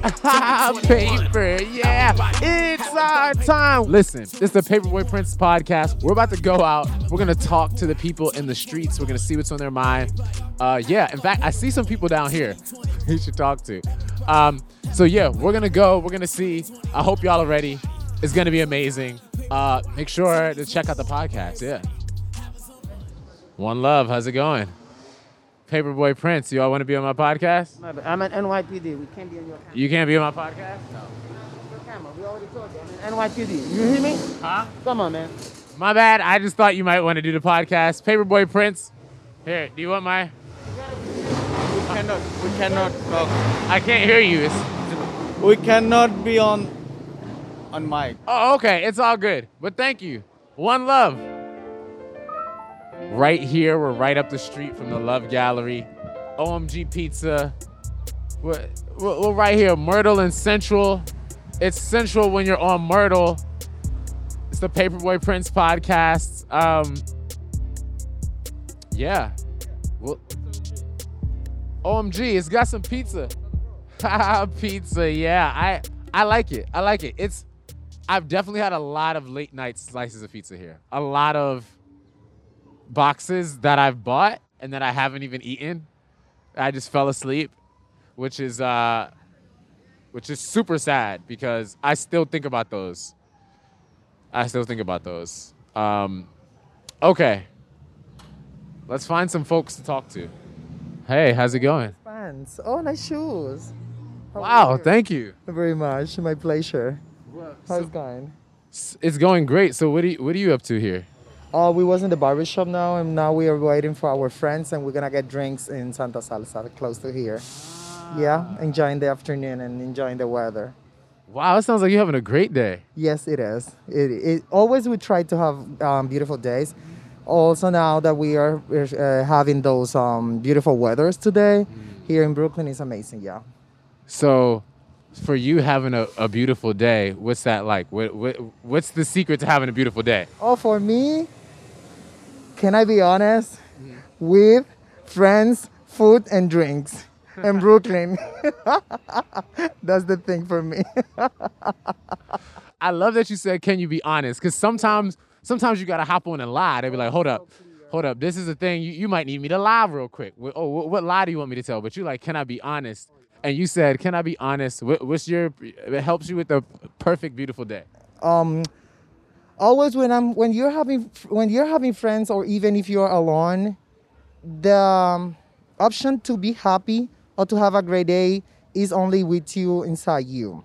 Paper, yeah. It's our time. Listen, this is the Paperboy Prince podcast. We're about to go out. We're going to talk to the people in the streets. We're going to see what's on their mind. Uh, yeah, in fact, I see some people down here you should talk to. Um, so, yeah, we're going to go. We're going to see. I hope y'all are ready. It's going to be amazing. Uh, make sure to check out the podcast. Yeah. One love. How's it going? Paperboy Prince, you all want to be on my podcast? I'm at NYPD. We can't be on your camera. You can't be on my podcast? No. Your camera. We already told you. I'm at NYPD. You hear me? Huh? Come on, man. My bad. I just thought you might want to do the podcast. Paperboy Prince. Here, do you want my? We cannot. We cannot talk. I can't hear you. It's... We cannot be on on mic. Oh, okay. It's all good. But thank you. One love. Right here, we're right up the street from the Love Gallery. OMG Pizza. We're, we're, right here, Myrtle and Central. It's Central when you're on Myrtle. It's the Paperboy Prince podcast. Um, yeah. Well, OMG, it's got some pizza. pizza, yeah. I I like it. I like it. It's I've definitely had a lot of late night slices of pizza here. A lot of boxes that I've bought and that I haven't even eaten. I just fell asleep, which is uh which is super sad because I still think about those. I still think about those. Um okay. Let's find some folks to talk to. Hey, how's it going? Pants. Oh, nice shoes. How Wow, you? thank you. very much. My pleasure. How's it going? It's going great. So what are you, what are you up to here? Oh, we was in the barber shop now, and now we are waiting for our friends, and we're gonna get drinks in Santa Salsa, close to here. Yeah, enjoying the afternoon and enjoying the weather. Wow, it sounds like you're having a great day. Yes, it is. It, it always we try to have um, beautiful days. Also now that we are uh, having those um, beautiful weathers today here in Brooklyn is amazing. Yeah. So, for you having a, a beautiful day, what's that like? What, what what's the secret to having a beautiful day? Oh, for me, can I be honest? With friends, food, and drinks in Brooklyn. That's the thing for me. I love that you said, "Can you be honest?" Because sometimes sometimes you gotta hop on and lie. They be like, "Hold up." Hold up, this is a thing. You, you might need me to lie real quick. Oh, what, what lie do you want me to tell? But you like, can I be honest? And you said, can I be honest? What, what's your? It helps you with the perfect, beautiful day. um, always when I'm when you're having when you're having friends or even if you're alone, the um, option to be happy or to have a great day is only with you inside you.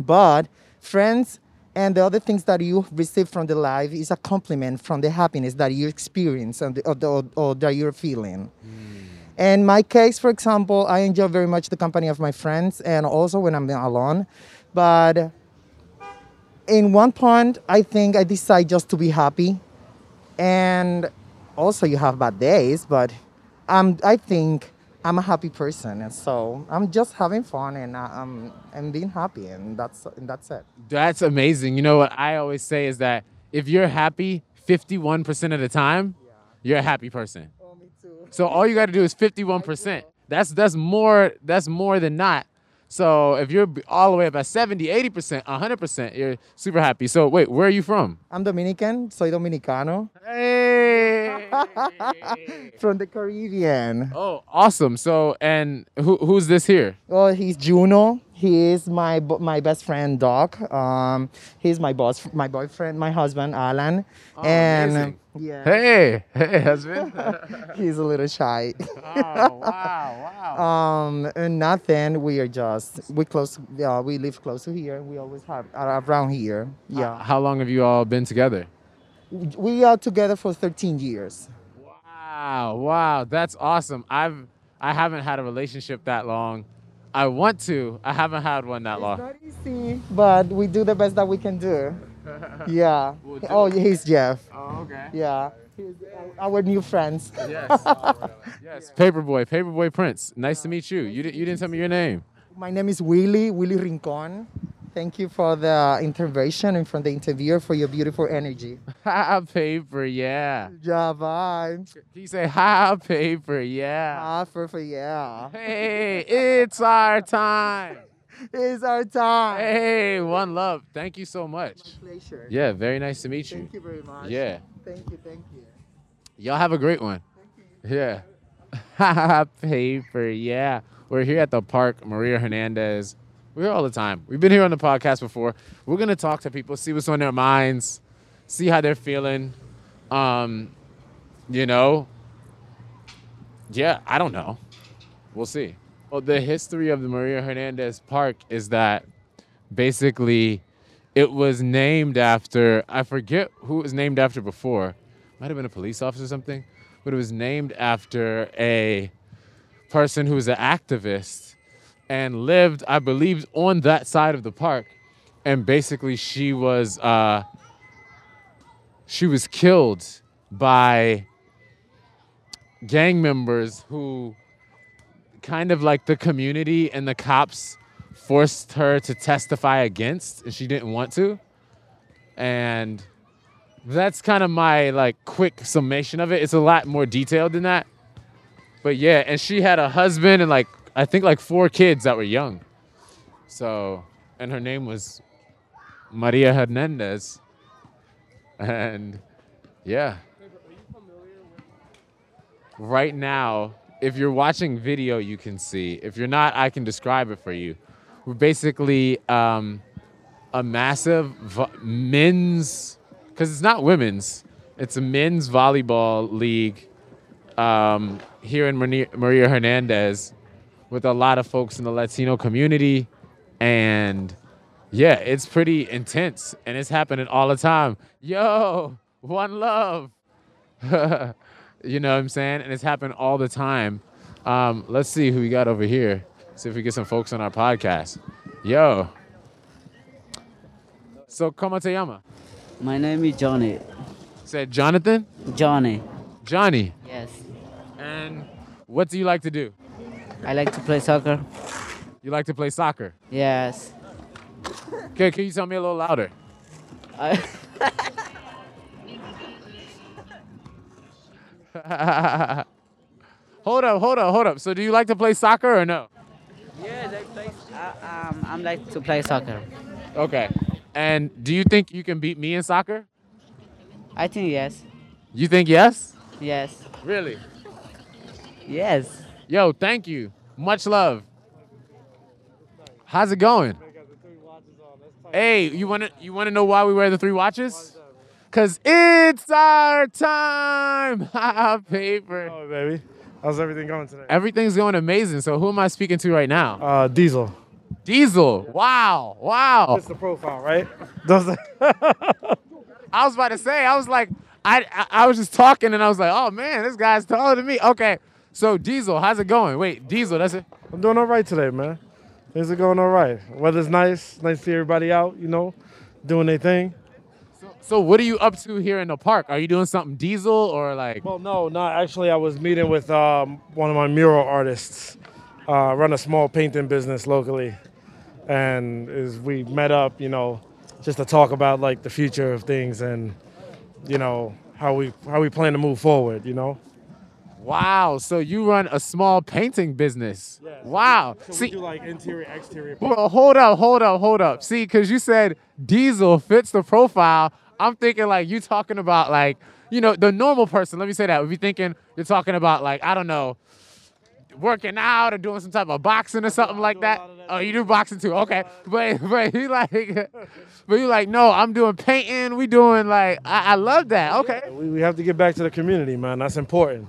But friends and the other things that you receive from the life is a compliment from the happiness that you experience and the, or, the, or that you're feeling. In my case, for example, I enjoy very much the company of my friends and also when I'm alone. But in one point, I think I decide just to be happy. And also, you have bad days, but um, I think I'm a happy person. And so I'm just having fun and uh, I'm, I'm being happy, and that's, and that's it. That's amazing. You know what I always say is that if you're happy 51% of the time, you're a happy person. Oh, me too. So all you got to do is 51%. That's that's more that's more than not. So if you're all the way up at 70, 80%, 100%, you're super happy. So wait, where are you from? I'm Dominican, soy dominicano, Hey. from the Caribbean. oh, awesome. So and who who's this here? Oh, he's Juno. He is my my best friend, Doc. Um, he's my boss, my boyfriend, my husband, Alan. and amazing. yeah, Hey, hey, husband. he's a little shy. oh, wow, wow. um, and nothing. We are just we close. Yeah, we live close to here. We always have are around here. Yeah, How long have you all been together? We are together for 13 years. Wow, wow, that's awesome. I've I haven't had a relationship that long. I want to. I haven't had one that It's long. not easy, but we do the best that we can do. Yeah. We'll do Oh, it. he's Jeff. Oh, okay. Yeah. He's uh, our new friends. Yes. Oh, yes. Paperboy, Paperboy Prince. Nice to meet you. You didn't you didn't tell me your name. My name is Willie, Willie Rincon. Thank you for the intervention and from the interviewer for your beautiful energy. Ha paper, yeah. Yeah, bye. Can you say ha paper, yeah? Ah, paper, yeah. Hey, it's our time. it's our time. Hey, one love. Thank you so much. My Pleasure. Yeah, very nice to meet you. Thank you very much. Yeah. Thank you. Thank you. Y'all have a great one. Yeah. Paper. Yeah. We're here at the park. Maria Hernandez. We're here all the time. We've been here on the podcast before. We're gonna talk to people, see what's on their minds, see how they're feeling. Um, you know. Yeah, I don't know. We'll see. Well, the history of the Maria Hernandez Park is that basically it was named after I forget who it was named after before. Might have been a police officer or something, but it was named after a person who was an activist and lived, I believe, on that side of the park. And basically, she was uh, she was killed by gang members who kind of like the community and the cops forced her to testify against and she didn't want to. And that's kind of my like quick summation of it. It's a lot more detailed than that. But yeah and she had a husband and like i think like four kids that were young. So and her name was maria hernandez. And yeah. Right now, if you're watching video, you can see. If you're not, I can describe it for you. We're basically um, a massive men's, because it's not women's, it's a men's volleyball league um, here in Maria Hernandez with a lot of folks in the Latino community. And yeah, it's pretty intense and it's happening all the time. Yo, one love. You know what I'm saying? And it's happened all the time. Um, let's see who we got over here. See if we get some folks on our podcast. Yo. So, ¿cómo te llama? My name is Johnny. Said Jonathan? Johnny. Johnny. Yes. And what do you like to do? I like to play soccer. You like to play soccer. Yes. Okay, can you tell me a little louder? I, hold up, hold up, hold up. So, do you like to play soccer or no? yes, I play. I, um, I'm like to play soccer. Okay. And do you think you can beat me in soccer? I think yes. You think yes? Yes. Really? Yes. Yo, thank you. Much love. How's it going? Hey, you wanna you wanna know why we wear the three watches? Cause it's our time. Paper. Oh, baby. How's everything going today? Everything's going amazing. So who am I speaking to right now? Uh, Diesel. Diesel. Wow. Wow. That's the profile, right? I was about to say, I was like, I I was just talking and I was like, oh man, this guy's taller than me. Okay. So Diesel, how's it going? Wait, Diesel, that's it. I'm doing all right today, man. Things are going all right. Weather's nice. Nice to see everybody out, you know, doing their thing. So what are you up to here in the park? Are you doing something Diesel or like? Well, no, not actually. I was meeting with um, one of my mural artists. Uh, run a small painting business locally, and is we met up, you know, just to talk about like the future of things and, you know, how we how we plan to move forward. You know. Wow. So you run a small painting business. wow. So See, we do like interior, exterior. well, hold up, hold up, hold up. See, because you said Diesel fits the profile. I'm thinking like you talking about like, you know, the normal person. Let me say that. If you thinking you're talking about like, I don't know, working out or doing some type of boxing or something like that. that Oh, you do boxing too. Okay. But but you like but you like, no, I'm doing painting. We doing like I, I love that. Okay. We, we have to get back to the community, man. That's important.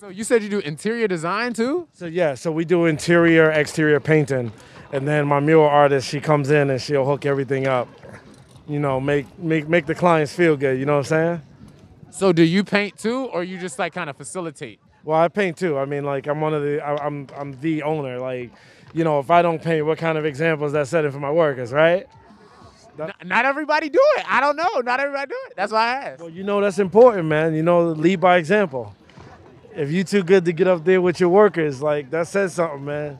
So you said you do interior design too? So yeah, so we do interior, exterior painting, and then my mural artist, she comes in and she'll hook everything up. You know, make make make the clients feel good. You know what I'm saying? So do you paint too, or you just like kind of facilitate? Well, I paint too. I mean, like I'm one of the, I, I'm I'm the owner. Like, you know, if I don't paint, what kind of examples that setting for my workers, right? N- not everybody do it. I don't know. Not everybody do it. That's why I asked. Well, you know that's important, man. You know, lead by example. If you too good to get up there with your workers, like that says something, man.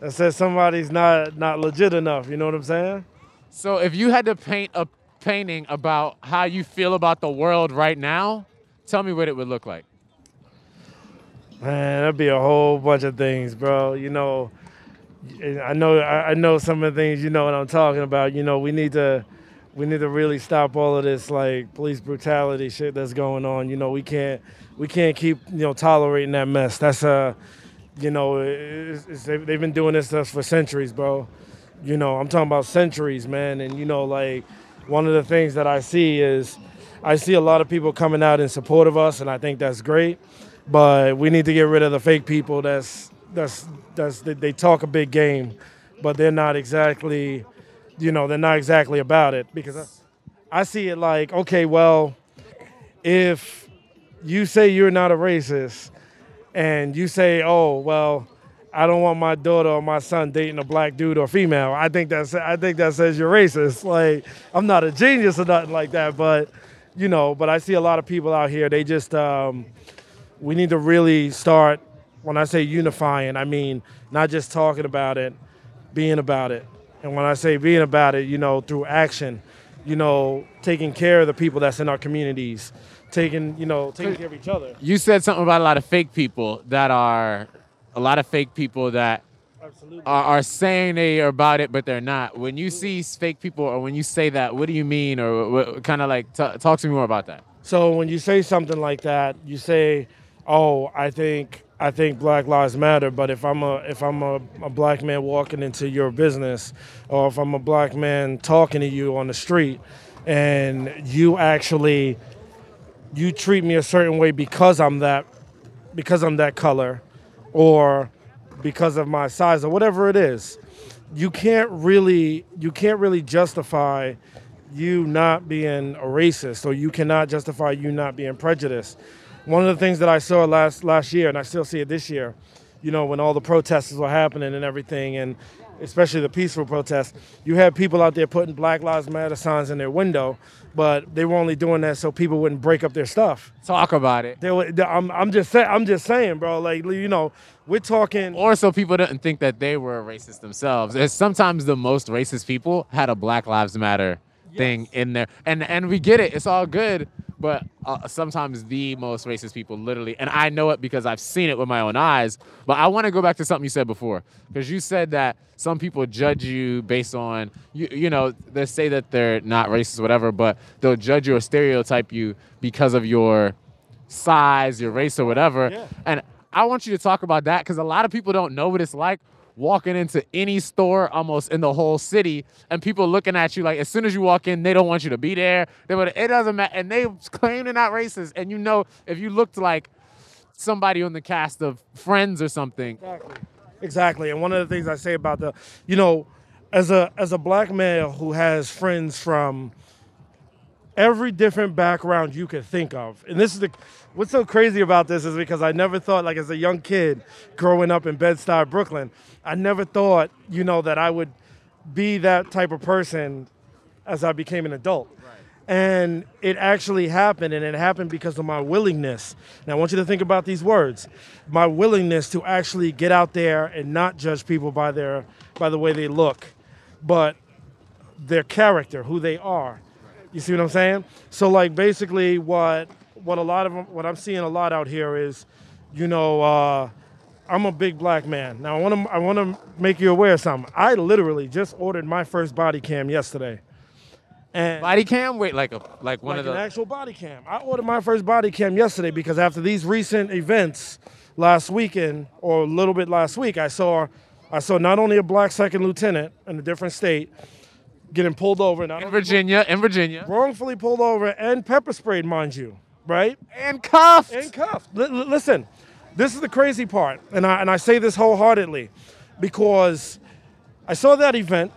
That says somebody's not not legit enough. You know what I'm saying? So if you had to paint a painting about how you feel about the world right now, tell me what it would look like. Man, that'd be a whole bunch of things, bro. You know, I know I I know some of the things you know what I'm talking about. You know, we need to we need to really stop all of this like police brutality shit that's going on. You know, we can't we can't keep you know tolerating that mess. That's uh, you know, it's, it's, they've been doing this to us for centuries, bro. You know, I'm talking about centuries, man. And you know, like one of the things that I see is I see a lot of people coming out in support of us, and I think that's great. But we need to get rid of the fake people. That's that's that's they talk a big game, but they're not exactly, you know, they're not exactly about it. Because I, I see it like, okay, well, if you say you're not a racist, and you say, oh, well, I don't want my daughter or my son dating a black dude or female. I think that's I think that says you're racist. Like I'm not a genius or nothing like that, but you know, but I see a lot of people out here. They just um, we need to really start. When I say unifying, I mean not just talking about it, being about it. And when I say being about it, you know, through action, you know, taking care of the people that's in our communities, taking, you know, taking care of each other. You said something about a lot of fake people that are a lot of fake people that Absolutely. are, are saying they are about it, but they're not. When you see fake people, or when you say that, what do you mean, or what, kind of like t- talk to me more about that? So when you say something like that, you say, "Oh, I think I think Black Lives Matter." But if I'm a if I'm a, a black man walking into your business, or if I'm a black man talking to you on the street, and you actually you treat me a certain way because I'm that because I'm that color, or because of my size, or whatever it is, you can't really you can't really justify you not being a racist or you cannot justify you not being prejudiced. One of the things that I saw last last year, and I still see it this year, you know, when all the protests were happening and everything, and especially the peaceful protests, you had people out there putting Black Lives Matter signs in their window, but they were only doing that so people wouldn't break up their stuff. Talk about it, They were, I'm, I'm just saying, I'm just saying, bro. Like, you know, we're talking. or so people didn't think that they were racist themselves. And sometimes the most racist people had a Black Lives Matter thing in there, and and we get it. It's all good. But uh, sometimes the most racist people, literally, and I know it because I've seen it with my own eyes. But I want to go back to something you said before, because you said that some people judge you based on you. You know, they say that they're not racist, whatever, but they'll judge you or stereotype you because of your size, your race, or whatever. Yeah. And I want you to talk about that because a lot of people don't know what it's like walking into any store almost in the whole city and people looking at you like as soon as you walk in, they don't want you to be there. They would, it doesn't matter. And they claim they're not racist. And you know, if you looked like somebody on the cast of Friends or something, Exactly. Exactly. And one of the things I say about the, you know, as a as a black male who has friends from every different background you could think of. And this is the what's so crazy about this is because I never thought like as a young kid growing up in Bed-Stuy, Brooklyn, I never thought, you know, that I would be that type of person as I became an adult. And it actually happened, and it happened because of my willingness. Now, I want you to think about these words: my willingness to actually get out there and not judge people by their by the way they look, but their character, who they are. You see what I'm saying? So, like, basically, what what a lot of what I'm seeing a lot out here is, you know, uh, I'm a big black man. Now, I want to I want to make you aware of something. I literally just ordered my first body cam yesterday, and body cam, wait, like a like one like of the an actual body cam. I ordered my first body cam yesterday because after these recent events last weekend or a little bit last week, I saw I saw not only a black second lieutenant in a different state getting pulled over, not in Virginia, in Virginia, wrongfully pulled over and pepper sprayed, mind you, right? and cuffed. And cuffed. Li- listen, this is the crazy part, and I and I say this wholeheartedly because I saw that event,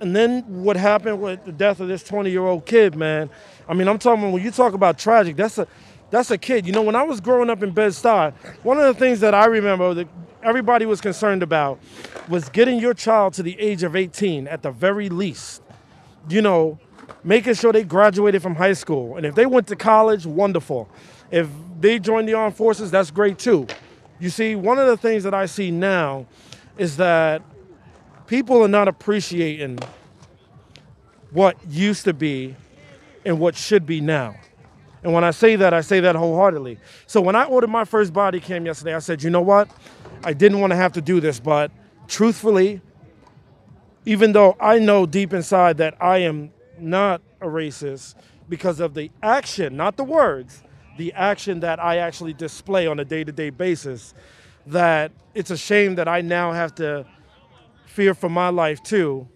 and then what happened with the death of this 20 year old kid, man. I mean, I'm talking when you talk about tragic, that's a that's a kid. You know, when I was growing up in Bed-Stuy, one of the things that I remember that everybody was concerned about was getting your child to the age of 18 at the very least. You know, making sure they graduated from high school. And if they went to college, wonderful. If they joined the armed forces, that's great too. You see, one of the things that I see now is that people are not appreciating what used to be and what should be now. And when I say that, I say that wholeheartedly. So when I ordered my first body cam yesterday, I said, you know what? I didn't want to have to do this, but truthfully, even though I know deep inside that I am not a racist because of the action, not the words, the action that I actually display on a day to day basis, that it's a shame that I now have to fear for my life too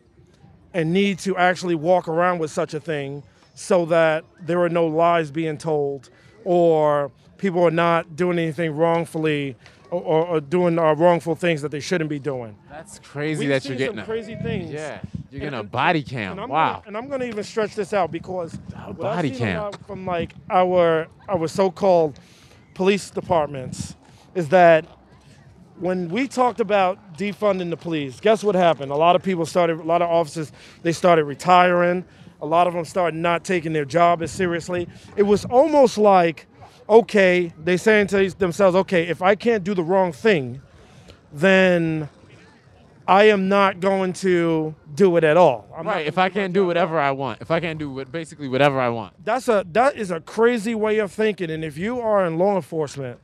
and need to actually walk around with such a thing so that there are no lies being told or people are not doing anything wrongfully or, or, or doing uh, wrongful things that they shouldn't be doing. That's crazy We've that you're getting some a, crazy things. Yeah, you're getting a body cam. And I'm Wow. Gonna, and I'm going to even stretch this out because A body cam. from like our our so-called police departments is that when we talked about defunding the police, guess what happened? A lot of people started, a lot of officers, they started retiring. A lot of them started not taking their job as seriously. It was almost like, okay, they saying to themselves, okay, if I can't do the wrong thing, then I am not going to do it at all. I'm Right. If I can't do whatever I want, if I can't do what, basically whatever I want. that's a that is a crazy way of thinking and if you are in law enforcement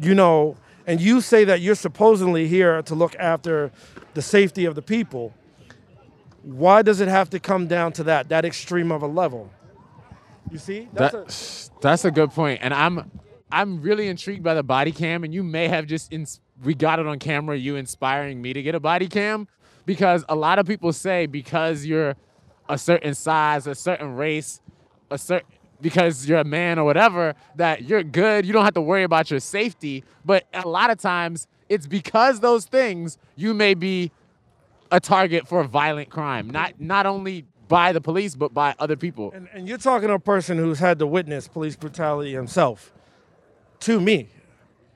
you know and you say that you're supposedly here to look after the safety of the people why does it have to come down to that that extreme of a level? You see That, that's a, that's a good point, and I'm I'm really intrigued by the body cam, and you may have just ins- we got it on camera, you inspiring me to get a body cam, because a lot of people say because you're a certain size, a certain race, a certain because you're a man or whatever that you're good, you don't have to worry about your safety, but a lot of times it's because those things you may be a target for violent crime, not not only by the police but by other people. and, and you're talking to a person who's had to witness police brutality himself to me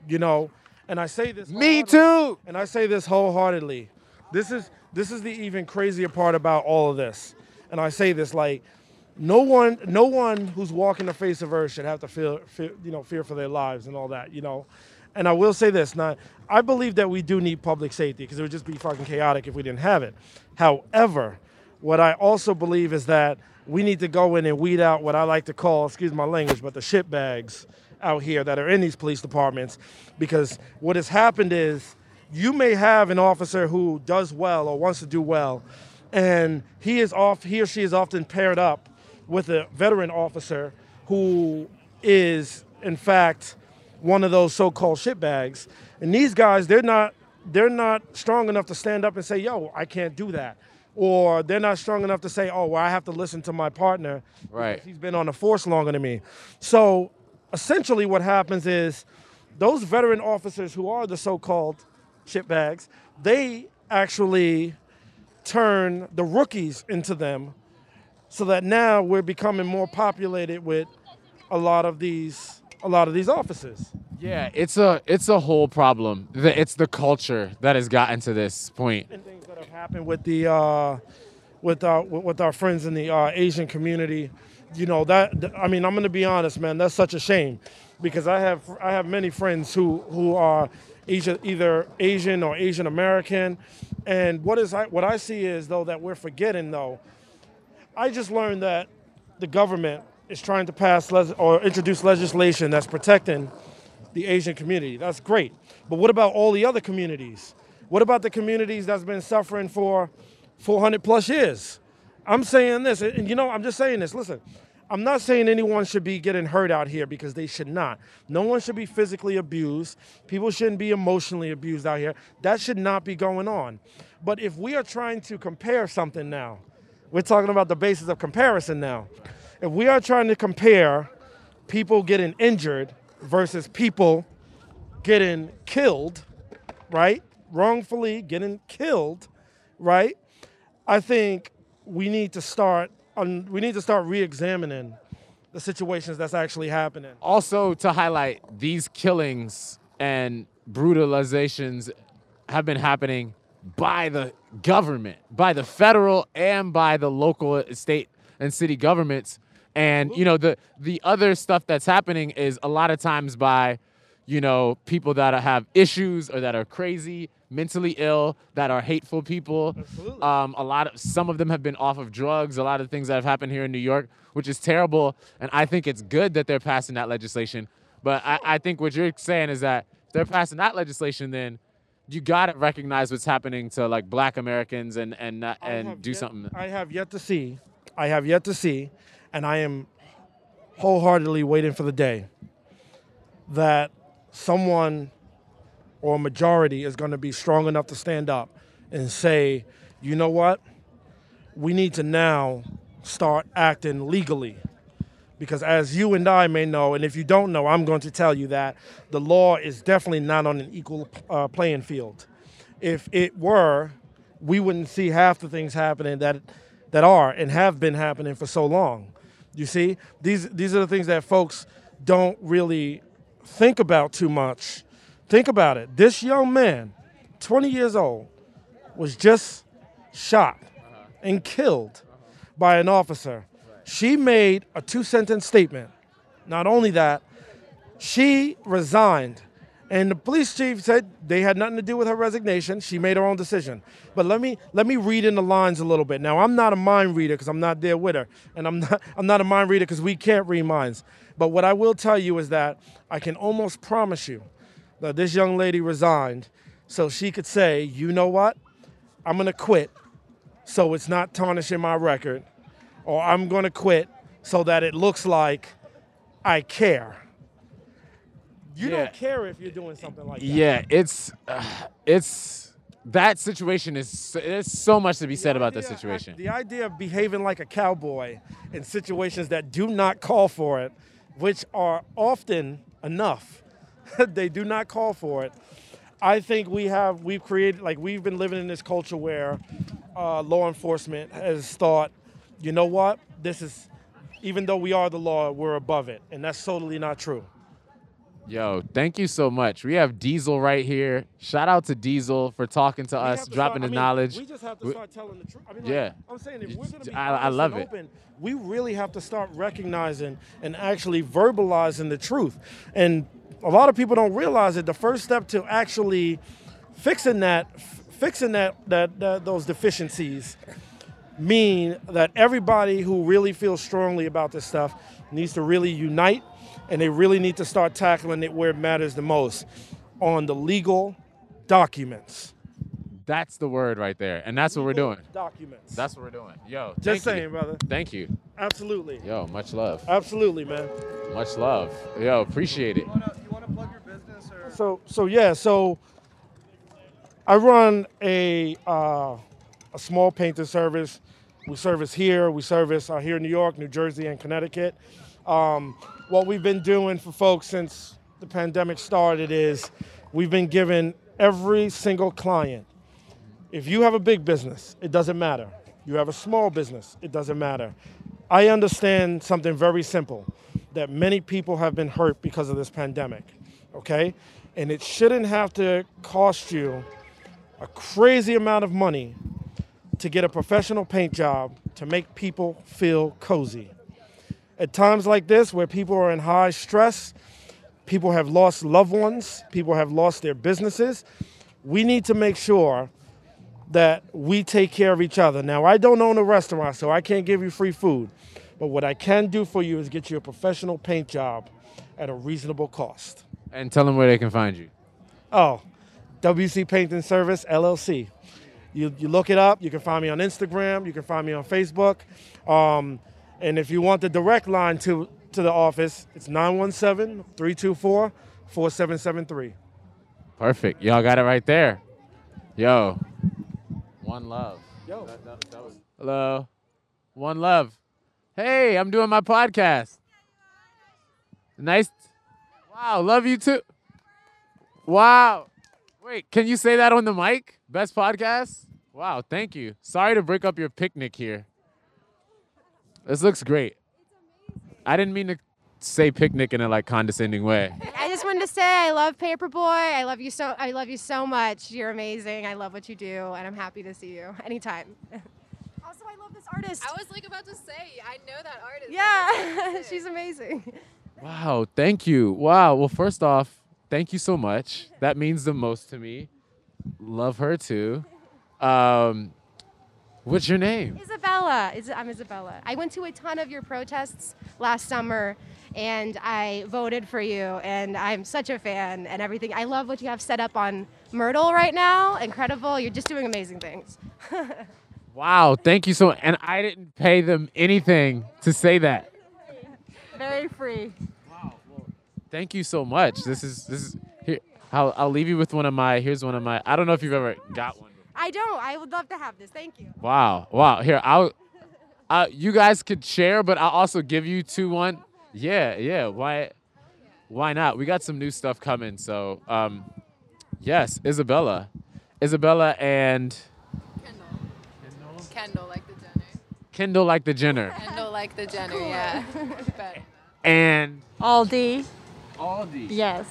you know and i say this Me too. And I say this wholeheartedly. This is this is the even crazier part about all of this. And I say this like no one no one who's walking the face of earth should have to feel, fear you know fear for their lives and all that, you know. And I will say this, now I believe that we do need public safety because it would just be fucking chaotic if we didn't have it. However, what I also believe is that we need to go in and weed out what I like to call, excuse my language, but the shit bags out here that are in these police departments. Because what has happened is you may have an officer who does well or wants to do well, and he is off he or she is often paired up with a veteran officer who is in fact one of those so-called shitbags. And these guys, they're not they're not strong enough to stand up and say, "Yo, I can't do that," or they're not strong enough to say, "Oh, well, I have to listen to my partner Right. he's been on the force longer than me." So essentially, what happens is those veteran officers who are the so-called shitbags, they actually turn the rookies into them, so that now we're becoming more populated with a lot of these a lot of these offices. Yeah, it's a it's a whole problem. It's the culture that has gotten to this point. and things that have happened with the uh, with our with with our friends in the uh, Asian community. You know that I mean I'm gonna be honest, man. That's such a shame because I have I have many friends who who are Asia, either Asian or Asian American, and what is I, what I see is though that we're forgetting though. I just learned that the government is trying to pass or introduce legislation that's protecting the Asian community. That's great. But what about all the other communities? What about the communities that's been suffering for 400 plus years? I'm saying this, and you know, I'm just saying this. Listen, I'm not saying anyone should be getting hurt out here because they should not. No one should be physically abused. People shouldn't be emotionally abused out here. That should not be going on. But if we are trying to compare something now, we're talking about the basis of comparison now. If we are trying to compare people getting injured versus people getting killed, right? Wrongfully getting killed, right? I think we need to start we need to start re-examining the situations that's actually happening. Also, to highlight these killings and brutalizations have been happening by the government, by the federal and by the local, uh, state, and city governments. And you know the the other stuff that's happening is a lot of times by, you know, people that have issues or that are crazy, mentally ill, that are hateful people. Absolutely. Um, a lot of some of them have been off of drugs. A lot of things that have happened here in New York, which is terrible. And I think it's good that they're passing that legislation. But I, I think what you're saying is that if they're passing that legislation, then you gotta recognize what's happening to like Black Americans and and not, and do yet- something. I have yet to see. I have yet to see, and I am wholeheartedly waiting for the day that someone or a majority is going to be strong enough to stand up and say, you know what? We need to now start acting legally. Because as you and I may know, and if you don't know, I'm going to tell you that the law is definitely not on an equal uh, playing field. If it were, we wouldn't see half the things happening that that are and have been happening for so long. You see, these these are the things that folks don't really think about too much. Think about it. This young man, 20 years old, was just shot and killed by an officer. She made a two sentence statement. Not only that, she resigned. And the police chief said they had nothing to do with her resignation. She made her own decision. But let me let me read in the lines a little bit. Now I'm not a mind reader because I'm not there with her, and I'm not I'm not a mind reader because we can't read minds. But what I will tell you is that I can almost promise you that this young lady resigned so she could say, you know what, I'm gonna quit, so it's not tarnishing my record, or I'm gonna quit so that it looks like I care. You Yeah. don't care if you're doing something like that. Yeah, it's uh, it's that situation is there's so much to be said about that situation. The idea of behaving like a cowboy in situations that do not call for it, which are often enough, they do not call for it. I think we have we've created like we've been living in this culture where uh, law enforcement has thought, you know what, this is even though we are the law, we're above it, and that's totally not true. Yo, thank you so much. We have Diesel right here. Shout out to Diesel for talking to We us, to dropping start- I mean, knowledge. We just have to start telling the truth. I mean, Yeah. I'm saying if we're going to be I- I love it. open, we really have to start recognizing and actually verbalizing the truth. And a lot of people don't realize that the first step to actually fixing that, fixing that, that, that those deficiencies, mean that everybody who really feels strongly about this stuff needs to really unite and they really need to start tackling it where it matters the most on the legal documents. That's the word right there, and that's what we're doing. Documents. That's what we're doing. Yo, Just saying, you. brother. Thank you. Absolutely. Yo, much love. Absolutely, man. Much love. Yo, appreciate it. You wanna, you wanna plug your business or? So, so yeah, so I run a uh, a small painting service. We service here. We service uh, here in New York, New Jersey, and Connecticut. Um, what we've been doing for folks since the pandemic started is we've been giving every single client. If you have a big business, it doesn't matter. You have a small business, it doesn't matter. I understand something very simple that many people have been hurt because of this pandemic, okay? And it shouldn't have to cost you a crazy amount of money to get a professional paint job to make people feel cozy. At times like this, where people are in high stress, people have lost loved ones, people have lost their businesses, we need to make sure that we take care of each other. Now, I don't own a restaurant, so I can't give you free food. But what I can do for you is get you a professional paint job at a reasonable cost. And tell them where they can find you. Oh, WC Painting Service LLC. You, you look it up. You can find me on Instagram. You can find me on Facebook. Um, and if you want the direct line to, to the office, it's 917 324 4773. Perfect. Y'all got it right there. Yo, one love. Yo. Hello. One love. Hey, I'm doing my podcast. Nice. Wow, love you too. Wow. Wait, can you say that on the mic? Best podcast? Wow, thank you. Sorry to break up your picnic here. This looks great. I didn't mean to say picnic in a like condescending way. I just wanted to say I love Paperboy. I love you so. I love you so much. You're amazing. I love what you do, and I'm happy to see you anytime. also, I love this artist. I was like about to say, I know that artist. yeah, she's amazing. Wow, thank you. Wow. Well, first off, thank you so much. That means the most to me. Love her too. Um, what's your name? Isabella. I'm Isabella. I went to a ton of your protests last summer, and I voted for you. And I'm such a fan and everything. I love what you have set up on Myrtle right now. Incredible. You're just doing amazing things. Wow, thank you so much. and I didn't pay them anything to say that. Very free. Wow. Thank you so much. This is this is here I'll I'll leave you with one of my here's one of my I don't know if you've ever got one. I don't. I would love to have this. Thank you. Wow. Wow. Here, I'll uh you guys could share, but I'll also give you two one. Yeah, yeah. Why why not? We got some new stuff coming. So um yes, Isabella. Isabella and Kendall Kendall like the Jenner. Kendall like the Jenner. Kendall like the Jenner, yeah. And Aldi. Aldi. Yes.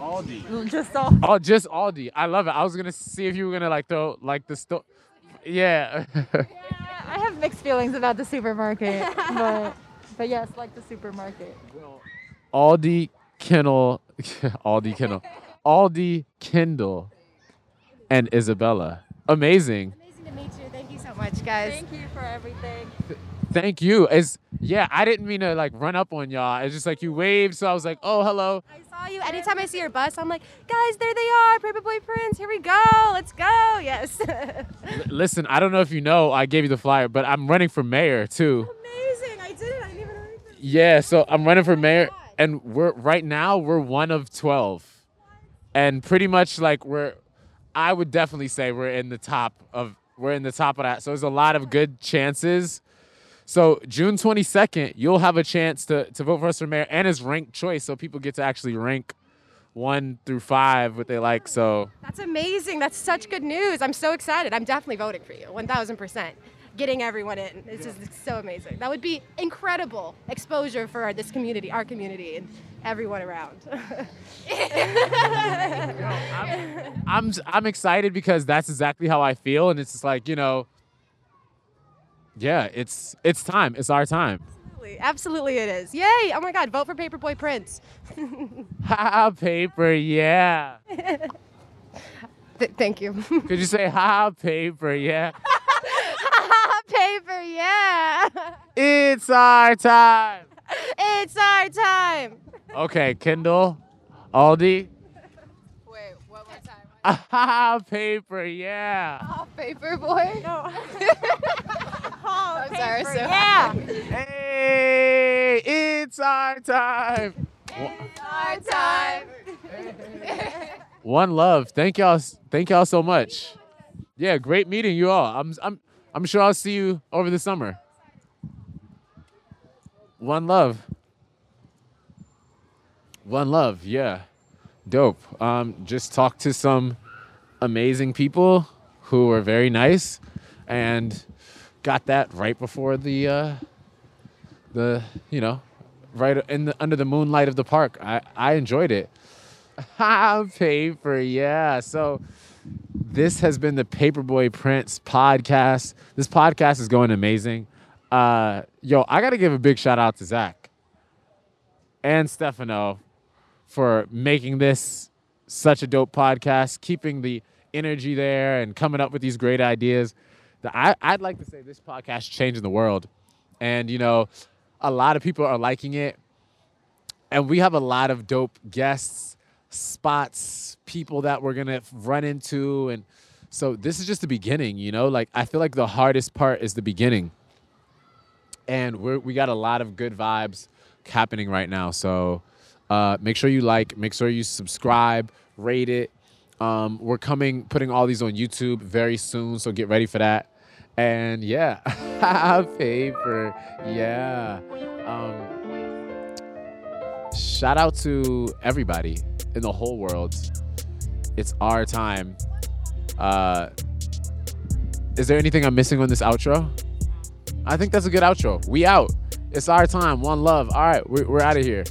Aldi. Just all. Oh, just Aldi. I love it. I was gonna see if you were gonna like throw like the sto- Yeah. yeah. I have mixed feelings about the supermarket, but but yes, like the supermarket. Aldi Kendall, Aldi Kendall, Aldi Kendall, and Isabella. Amazing. Amazing to meet you. Thank you so much, guys. Thank you for everything. Thank you. It's yeah. I didn't mean to like run up on y'all. It's just like you waved, so I was like, oh hello. I saw you. Anytime I see your bus, I'm like, guys, there they are, Paperboy Prince. Here we go. Let's go. Yes. Listen, I don't know if you know, I gave you the flyer, but I'm running for mayor too. Amazing. I did it. I didn't even know. Yeah, so I'm running for mayor, and we're right now we're one of twelve, and pretty much like we're, I would definitely say we're in the top of we're in the top of that. So there's a lot of good chances. So June 22nd, you'll have a chance to to vote for us for mayor, and it's ranked choice, so people get to actually rank one through five what they like. So That's amazing. That's such good news. I'm so excited. I'm definitely voting for you. 1,000%. Getting everyone in. It's just it's so amazing. That would be incredible exposure for this community, our community, and everyone around. I'm I'm excited because that's exactly how I feel, and it's just like you know, yeah, it's it's time. It's our time. Absolutely. Absolutely it is. Yay! Oh my God, vote for Paperboy Prince. Ha paper, yeah. Th- thank you. Could you say ha paper, yeah? Ha paper, yeah. It's our time. It's our time. Okay, Kendall, Aldi. wait, one more time. Ha paper, yeah. Oh, Paperboy? No. I'm sorry, so yeah. Hey, it's our time. It's our time. One love. Thank y'all. Thank y'all so much. Yeah, great meeting you all. I'm I'm I'm sure I'll see you over the summer. One love. One love. Yeah. Dope. Um just talked to some amazing people who were very nice and got that right before the uh the you know right in the under the moonlight of the park. I I enjoyed it. Ha paper, yeah. So this has been the Paperboy Prince podcast. This podcast is going amazing. Uh, yo, I got to give a big shout out to Zach and Stefano for making this such a dope podcast, keeping the energy there and coming up with these great ideas. The- I, I'd like to say this podcast changing the world. And, you know, a lot of people are liking it. And we have a lot of dope guests, spots, people that we're going to run into. And so this is just the beginning, you know? Like, I feel like the hardest part is the beginning. And we're, we got a lot of good vibes happening right now. So uh, make sure you like, make sure you subscribe, rate it. Um, we're coming, putting all these on YouTube very soon. So get ready for that. And yeah, paper. Yeah. Um, shout out to everybody in the whole world. It's our time. Uh, is there anything I'm missing on this outro? I think that's a good outro. We out. It's our time. One love. All right, we're, we're out of here.